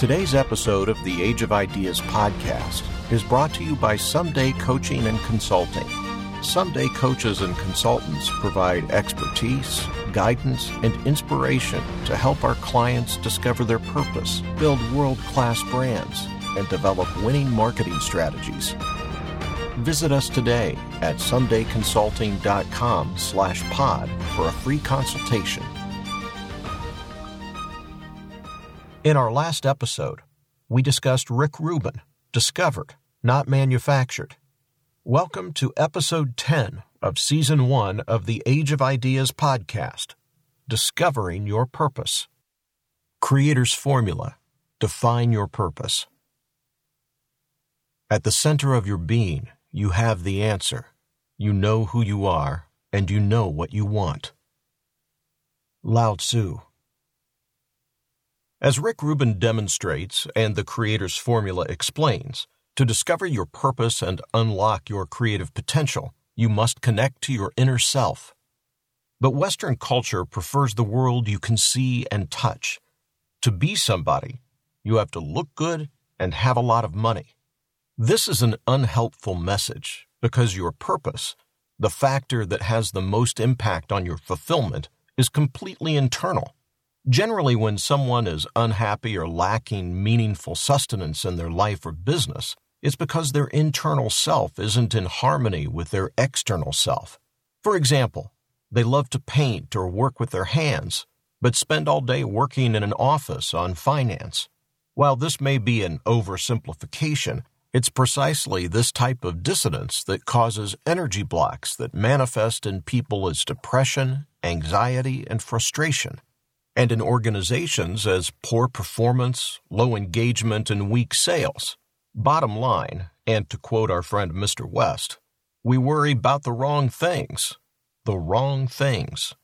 Today's episode of the Age of Ideas podcast is brought to you by Someday Coaching and Consulting. Someday coaches and consultants provide expertise, guidance, and inspiration to help our clients discover their purpose, build world class brands, and develop winning marketing strategies. Visit us today at somedayconsulting.com slash pod for a free consultation. In our last episode, we discussed Rick Rubin, discovered, not manufactured. Welcome to episode 10 of season 1 of the Age of Ideas podcast, Discovering Your Purpose. Creator's Formula Define Your Purpose. At the center of your being, you have the answer. You know who you are, and you know what you want. Lao Tzu. As Rick Rubin demonstrates and the Creator's Formula explains, to discover your purpose and unlock your creative potential, you must connect to your inner self. But Western culture prefers the world you can see and touch. To be somebody, you have to look good and have a lot of money. This is an unhelpful message because your purpose, the factor that has the most impact on your fulfillment, is completely internal. Generally, when someone is unhappy or lacking meaningful sustenance in their life or business, it's because their internal self isn't in harmony with their external self. For example, they love to paint or work with their hands, but spend all day working in an office on finance. While this may be an oversimplification, it's precisely this type of dissonance that causes energy blocks that manifest in people as depression, anxiety, and frustration and in organizations as poor performance, low engagement, and weak sales. Bottom line, and to quote our friend Mr. West, we worry about the wrong things. The wrong things.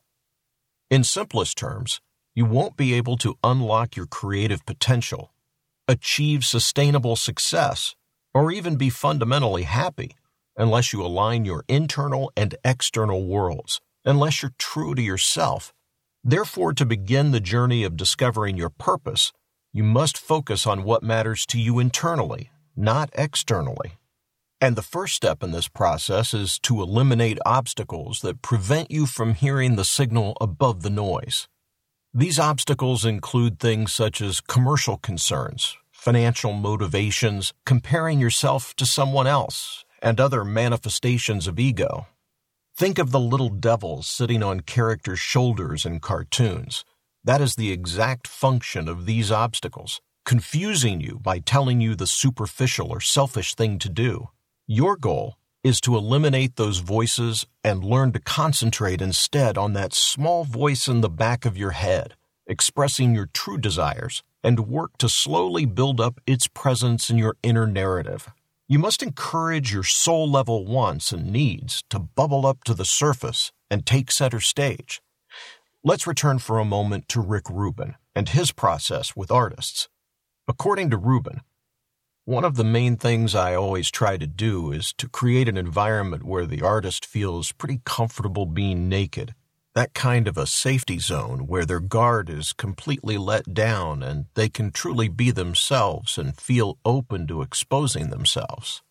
In simplest terms, you won't be able to unlock your creative potential, achieve sustainable success, or even be fundamentally happy unless you align your internal and external worlds, unless you're true to yourself Therefore, to begin the journey of discovering your purpose, you must focus on what matters to you internally, not externally. And the first step in this process is to eliminate obstacles that prevent you from hearing the signal above the noise. These obstacles include things such as commercial concerns, financial motivations, comparing yourself to someone else, and other manifestations of ego. Think of the little devils sitting on characters' shoulders in cartoons. That is the exact function of these obstacles, confusing you by telling you the superficial or selfish thing to do. Your goal is to eliminate those voices and learn to concentrate instead on that small voice in the back of your head, expressing your true desires, and work to slowly build up its presence in your inner narrative. You must encourage your soul level wants and needs to bubble up to the surface and take center stage. Let's return for a moment to Rick Rubin and his process with artists. According to Rubin, one of the main things I always try to do is to create an environment where the artist feels pretty comfortable being naked that kind of a safety zone where their guard is completely let down and they can truly be themselves and feel open to exposing themselves.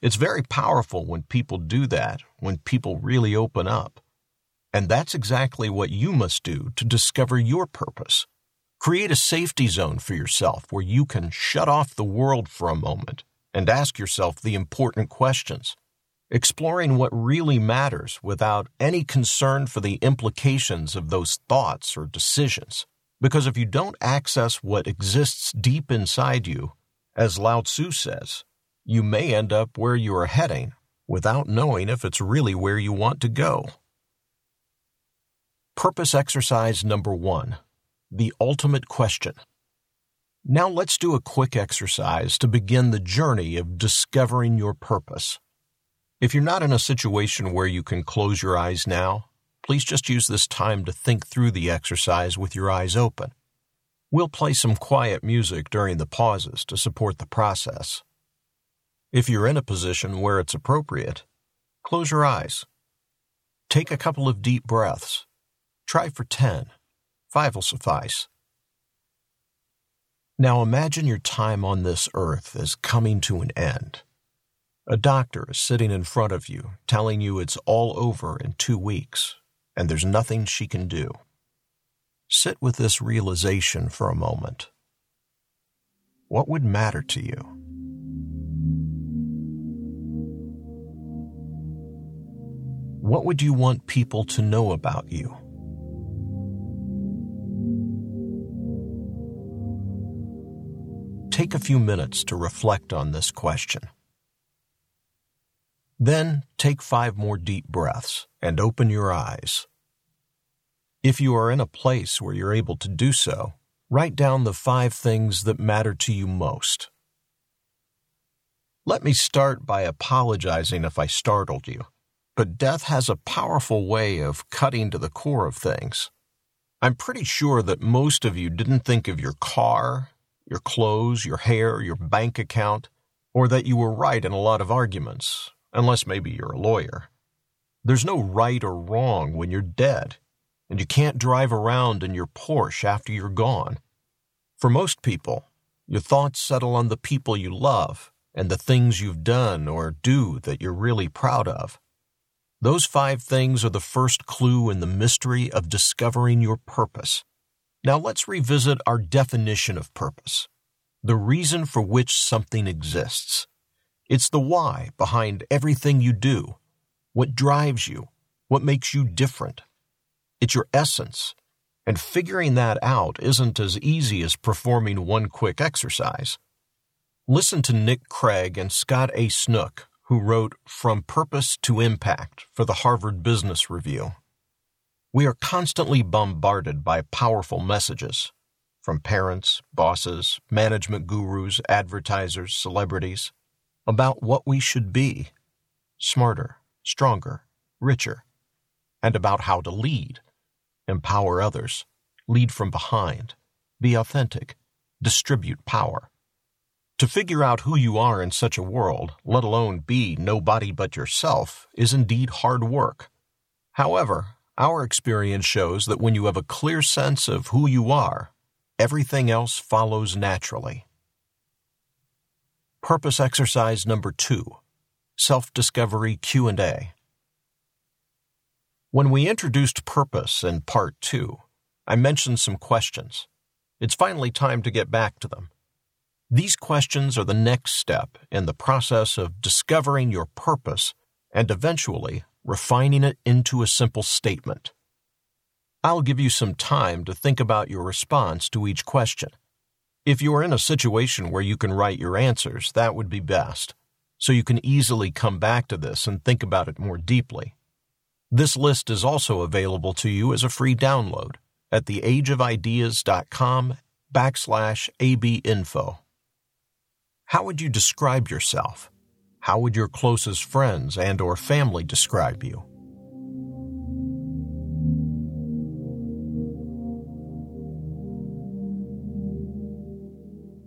It's very powerful when people do that, when people really open up. And that's exactly what you must do to discover your purpose. Create a safety zone for yourself where you can shut off the world for a moment and ask yourself the important questions exploring what really matters without any concern for the implications of those thoughts or decisions. Because if you don't access what exists deep inside you, as Lao Tzu says, you may end up where you are heading without knowing if it's really where you want to go. Purpose exercise number one the ultimate question. Now let's do a quick exercise to begin the journey of discovering your purpose. If you're not in a situation where you can close your eyes now, please just use this time to think through the exercise with your eyes open. We'll play some quiet music during the pauses to support the process. If you're in a position where it's appropriate, close your eyes. Take a couple of deep breaths. Try for 10. Five will suffice. Now imagine your time on this earth is coming to an end. A doctor is sitting in front of you telling you it's all over in two weeks and there's nothing she can do. Sit with this realization for a moment. What would matter to you? What would you want people to know about you? Take a few minutes to reflect on this question. Then take five more deep breaths and open your eyes. If you are in a place where you're able to do so, write down the five things that matter to you most. Let me start by apologizing if I startled you, but death has a powerful way of cutting to the core of things. I'm pretty sure that most of you didn't think of your car, your clothes, your hair, your bank account, or that you were right in a lot of arguments, unless maybe you're a lawyer. There's no right or wrong when you're dead and you can't drive around in your Porsche after you're gone. For most people, your thoughts settle on the people you love and the things you've done or do that you're really proud of. Those five things are the first clue in the mystery of discovering your purpose. Now let's revisit our definition of purpose the reason for which something exists. It's the why behind everything you do, what drives you, what makes you different, it's your essence. And figuring that out isn't as easy as performing one quick exercise. Listen to Nick Craig and Scott A. Snook, who wrote From Purpose to Impact for the Harvard Business Review. We are constantly bombarded by powerful messages from parents, bosses, management gurus, advertisers, celebrities about what we should be smarter, stronger, richer, and about how to lead empower others, lead from behind, be authentic, distribute power. To figure out who you are in such a world, let alone be nobody but yourself, is indeed hard work. However, our experience shows that when you have a clear sense of who you are, everything else follows naturally. Purpose exercise number 2: Self-discovery Q&A. When we introduced purpose in part two, I mentioned some questions. It's finally time to get back to them. These questions are the next step in the process of discovering your purpose and eventually refining it into a simple statement. I'll give you some time to think about your response to each question. If you are in a situation where you can write your answers, that would be best, so you can easily come back to this and think about it more deeply. This list is also available to you as a free download at theageofideas.com backslash abinfo. How would you describe yourself? How would your closest friends and or family describe you?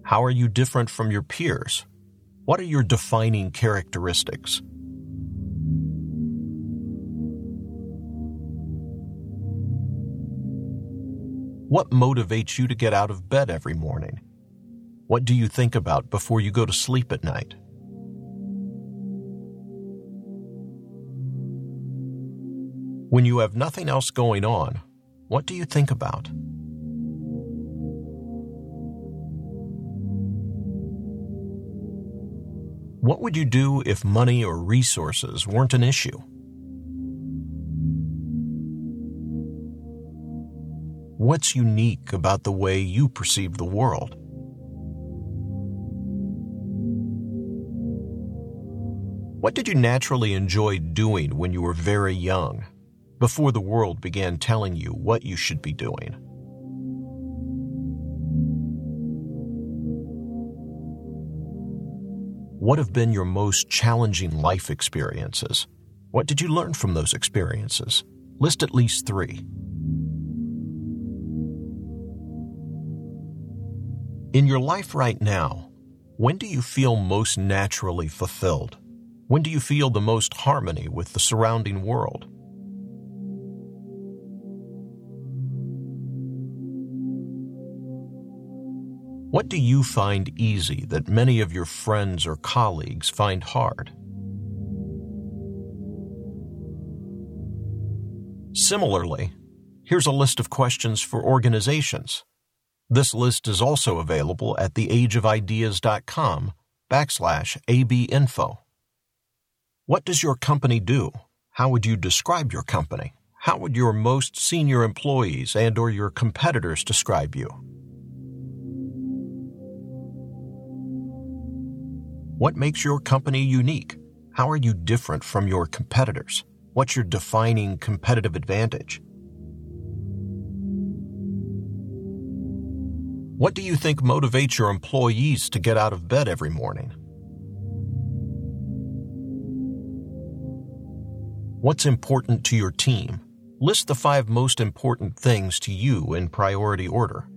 How are you different from your peers? What are your defining characteristics? What motivates you to get out of bed every morning? What do you think about before you go to sleep at night? When you have nothing else going on, what do you think about? What would you do if money or resources weren't an issue? What's unique about the way you perceive the world? What did you naturally enjoy doing when you were very young, before the world began telling you what you should be doing? What have been your most challenging life experiences? What did you learn from those experiences? List at least three. In your life right now, when do you feel most naturally fulfilled? When do you feel the most harmony with the surrounding world? What do you find easy that many of your friends or colleagues find hard? Similarly, here's a list of questions for organizations. This list is also available at theageofideas.com backslash abinfo. What does your company do? How would you describe your company? How would your most senior employees and or your competitors describe you? What makes your company unique? How are you different from your competitors? What's your defining competitive advantage? What do you think motivates your employees to get out of bed every morning? What's important to your team? List the five most important things to you in priority order.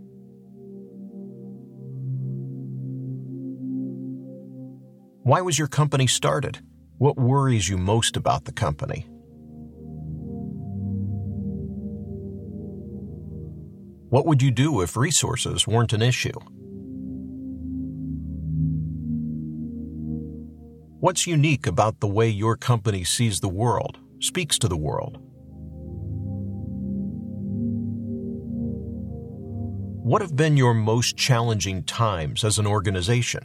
Why was your company started? What worries you most about the company? What would you do if resources weren't an issue? What's unique about the way your company sees the world, speaks to the world? What have been your most challenging times as an organization?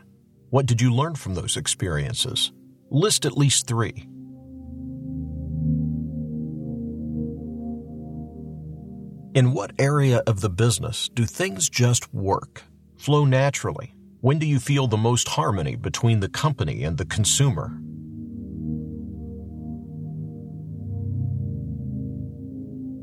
What did you learn from those experiences? List at least three. In what area of the business do things just work, flow naturally? When do you feel the most harmony between the company and the consumer?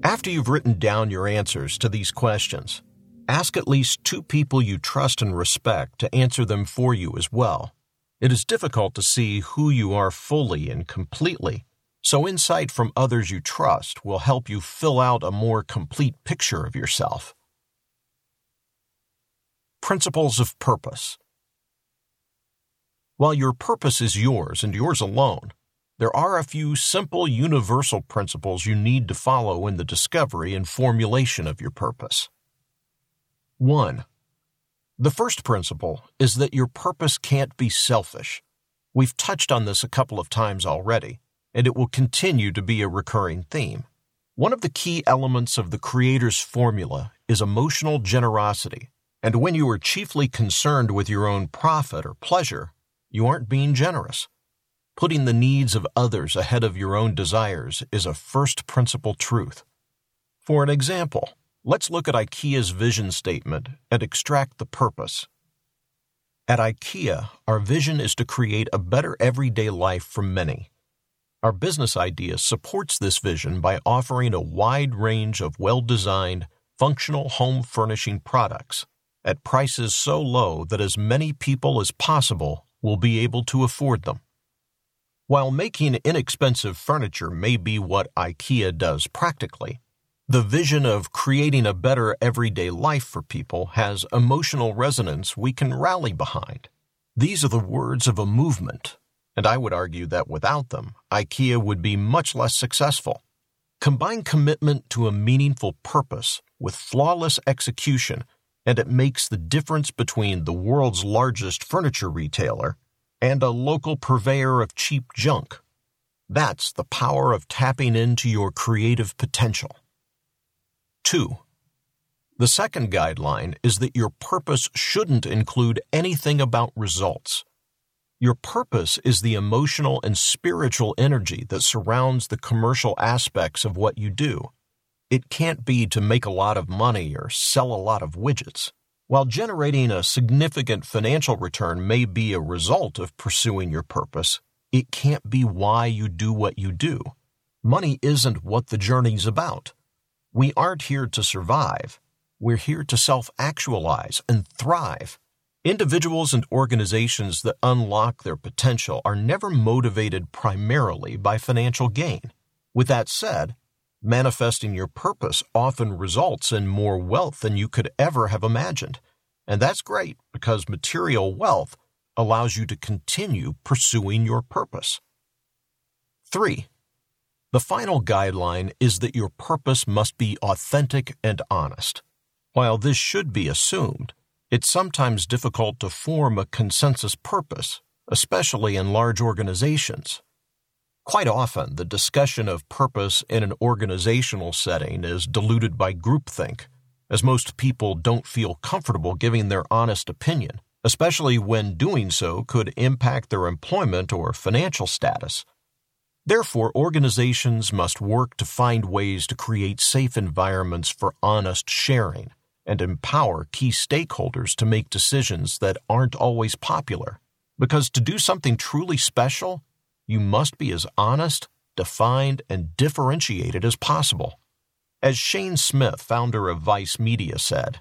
After you've written down your answers to these questions, Ask at least two people you trust and respect to answer them for you as well. It is difficult to see who you are fully and completely, so insight from others you trust will help you fill out a more complete picture of yourself. Principles of Purpose While your purpose is yours and yours alone, there are a few simple universal principles you need to follow in the discovery and formulation of your purpose. 1. The first principle is that your purpose can't be selfish. We've touched on this a couple of times already, and it will continue to be a recurring theme. One of the key elements of the Creator's formula is emotional generosity, and when you are chiefly concerned with your own profit or pleasure, you aren't being generous. Putting the needs of others ahead of your own desires is a first principle truth. For an example, Let's look at IKEA's vision statement and extract the purpose. At IKEA, our vision is to create a better everyday life for many. Our business idea supports this vision by offering a wide range of well designed, functional home furnishing products at prices so low that as many people as possible will be able to afford them. While making inexpensive furniture may be what IKEA does practically, the vision of creating a better everyday life for people has emotional resonance we can rally behind. These are the words of a movement, and I would argue that without them, IKEA would be much less successful. Combine commitment to a meaningful purpose with flawless execution, and it makes the difference between the world's largest furniture retailer and a local purveyor of cheap junk. That's the power of tapping into your creative potential. 2. The second guideline is that your purpose shouldn't include anything about results. Your purpose is the emotional and spiritual energy that surrounds the commercial aspects of what you do. It can't be to make a lot of money or sell a lot of widgets. While generating a significant financial return may be a result of pursuing your purpose, it can't be why you do what you do. Money isn't what the journey's about. We aren't here to survive. We're here to self actualize and thrive. Individuals and organizations that unlock their potential are never motivated primarily by financial gain. With that said, manifesting your purpose often results in more wealth than you could ever have imagined. And that's great because material wealth allows you to continue pursuing your purpose. 3. The final guideline is that your purpose must be authentic and honest. While this should be assumed, It's sometimes difficult to form a consensus purpose, especially in large organizations. Quite often, the discussion of purpose in an organizational setting is diluted by groupthink, as most people don't feel comfortable giving their honest opinion, especially when doing so could impact their employment or financial status. Therefore, organizations must work to find ways to create safe environments for honest sharing and empower key stakeholders to make decisions that aren't always popular. Because to do something truly special, you must be as honest, defined, and differentiated as possible. As Shane Smith, founder of Vice Media, said,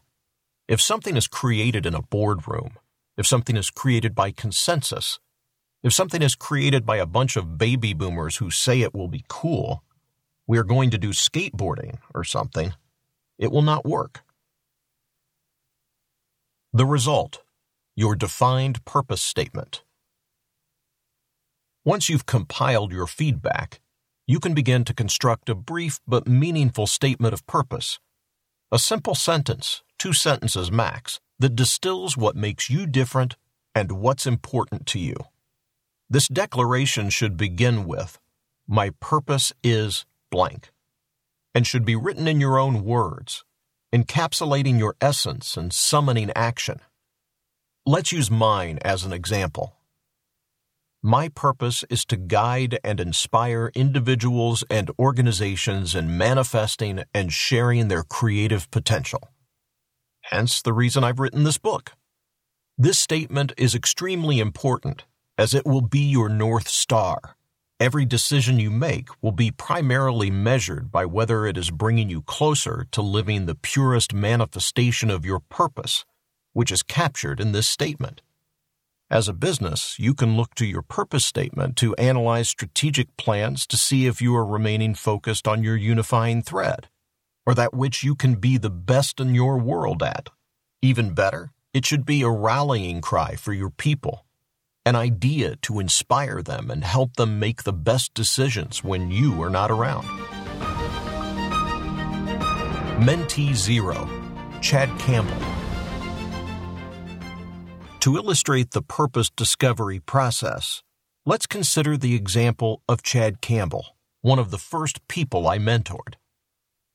if something is created in a boardroom, if something is created by consensus, if something is created by a bunch of baby boomers who say it will be cool, we are going to do skateboarding or something, it will not work. The result your defined purpose statement. Once you've compiled your feedback, you can begin to construct a brief but meaningful statement of purpose. A simple sentence, two sentences max, that distills what makes you different and what's important to you. This declaration should begin with, My purpose is blank, and should be written in your own words, encapsulating your essence and summoning action. Let's use mine as an example. My purpose is to guide and inspire individuals and organizations in manifesting and sharing their creative potential. Hence the reason I've written this book. This statement is extremely important as it will be your North Star. Every decision you make will be primarily measured by whether it is bringing you closer to living the purest manifestation of your purpose, which is captured in this statement. As a business, you can look to your purpose statement to analyze strategic plans to see if you are remaining focused on your unifying thread, or that which you can be the best in your world at. Even better, it should be a rallying cry for your people, an idea to inspire them and help them make the best decisions when you are not around. Mentee Zero, Chad Campbell. To illustrate the purpose discovery process, let's consider the example of Chad Campbell, one of the first people I mentored.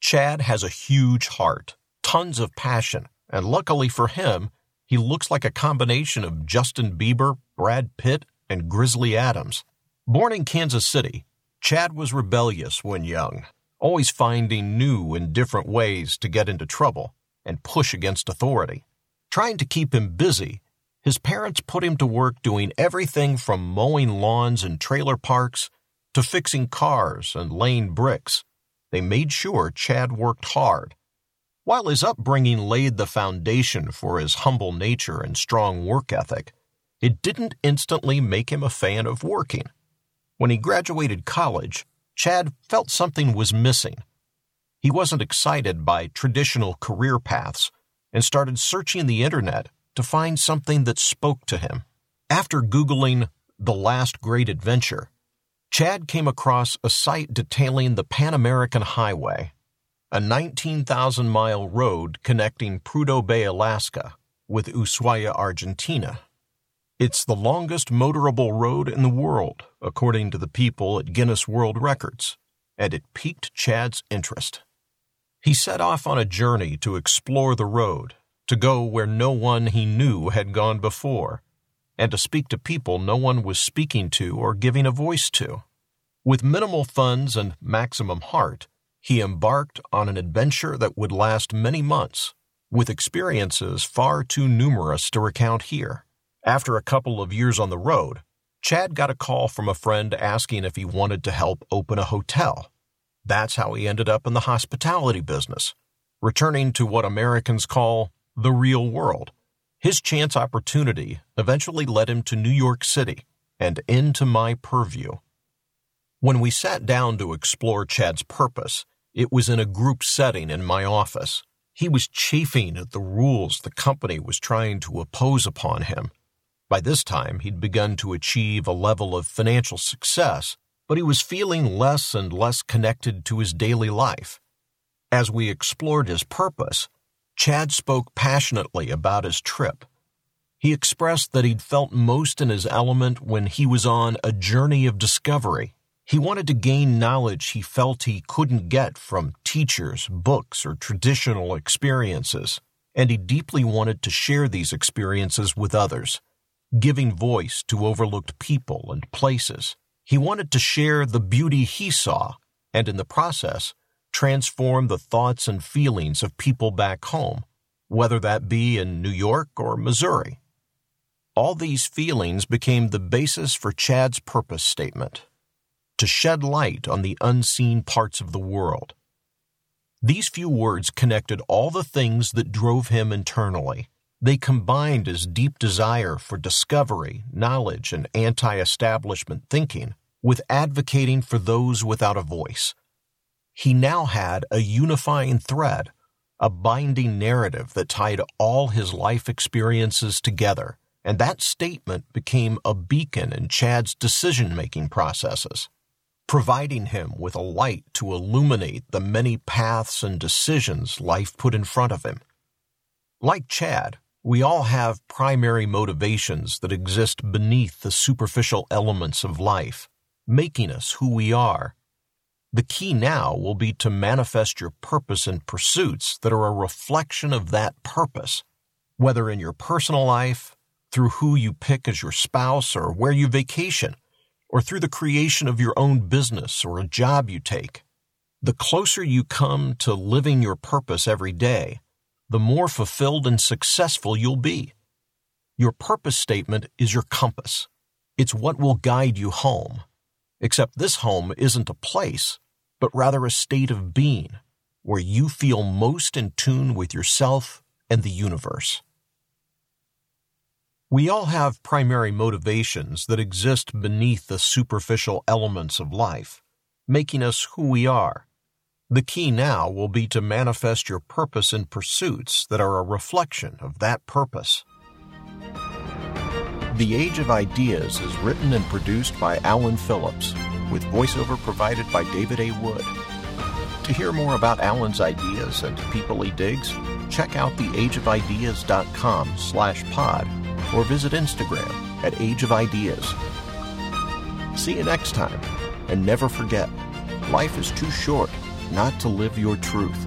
Chad has a huge heart, tons of passion, and luckily for him, he looks like a combination of Justin Bieber, Brad Pitt, and Grizzly Adams. Born in Kansas City, Chad was rebellious when young, always finding new and different ways to get into trouble and push against authority. Trying to keep him busy, his parents put him to work doing everything from mowing lawns in trailer parks to fixing cars and laying bricks. They made sure Chad worked hard. While his upbringing laid the foundation for his humble nature and strong work ethic, it didn't instantly make him a fan of working. When he graduated college, Chad felt something was missing. He wasn't excited by traditional career paths and started searching the internet to find something that spoke to him. After Googling The Last Great Adventure, Chad came across a site detailing the Pan American Highway, a 19,000 mile road connecting Prudhoe Bay, Alaska, with Ushuaia, Argentina. It's the longest motorable road in the world, according to the people at Guinness World Records, and it piqued Chad's interest. He set off on a journey to explore the road to go where no one he knew had gone before, and to speak to people no one was speaking to or giving a voice to. With minimal funds and maximum heart, he embarked on an adventure that would last many months, with experiences far too numerous to recount here. After a couple of years on the road, Chad got a call from a friend asking if he wanted to help open a hotel. That's how he ended up in the hospitality business, returning to what Americans call the real world. His chance opportunity eventually led him to New York City and into my purview. When we sat down to explore Chad's purpose, it was in a group setting in my office. He was chafing at the rules the company was trying to impose upon him. By this time, he'd begun to achieve a level of financial success, but he was feeling less and less connected to his daily life. As we explored his purpose, Chad spoke passionately about his trip. He expressed that he'd felt most in his element when he was on a journey of discovery. He wanted to gain knowledge he felt he couldn't get from teachers, books, or traditional experiences, and he deeply wanted to share these experiences with others, giving voice to overlooked people and places. He wanted to share the beauty he saw, and in the process, transform the thoughts and feelings of people back home, whether that be in New York or Missouri. All these feelings became the basis for Chad's purpose statement to shed light on the unseen parts of the world. These few words connected all the things that drove him internally. They combined his deep desire for discovery, knowledge, and anti establishment thinking with advocating for those without a voice he now had a unifying thread, a binding narrative that tied all his life experiences together, and that statement became a beacon in Chad's decision making processes, providing him with a light to illuminate the many paths and decisions life put in front of him. Like Chad, we all have primary motivations that exist beneath the superficial elements of life, making us who we are the key now will be to manifest your purpose and pursuits that are a reflection of that purpose, whether in your personal life, through who you pick as your spouse or where you vacation, or through the creation of your own business or a job you take. The closer you come to living your purpose every day, the more fulfilled and successful you'll be. Your purpose statement is your compass. It's what will guide you home except this home isn't a place, but rather a state of being where you feel most in tune with yourself and the universe. We all have primary motivations that exist beneath the superficial elements of life, making us who we are. The key now will be to manifest your purpose in pursuits that are a reflection of that purpose. The Age of Ideas is written and produced by Alan Phillips, with voiceover provided by David A. Wood. To hear more about Alan's ideas and people he digs, check out theageofideas.com slash pod or visit Instagram at Age of Ideas. See you next time, and never forget, life is too short not to live your truth.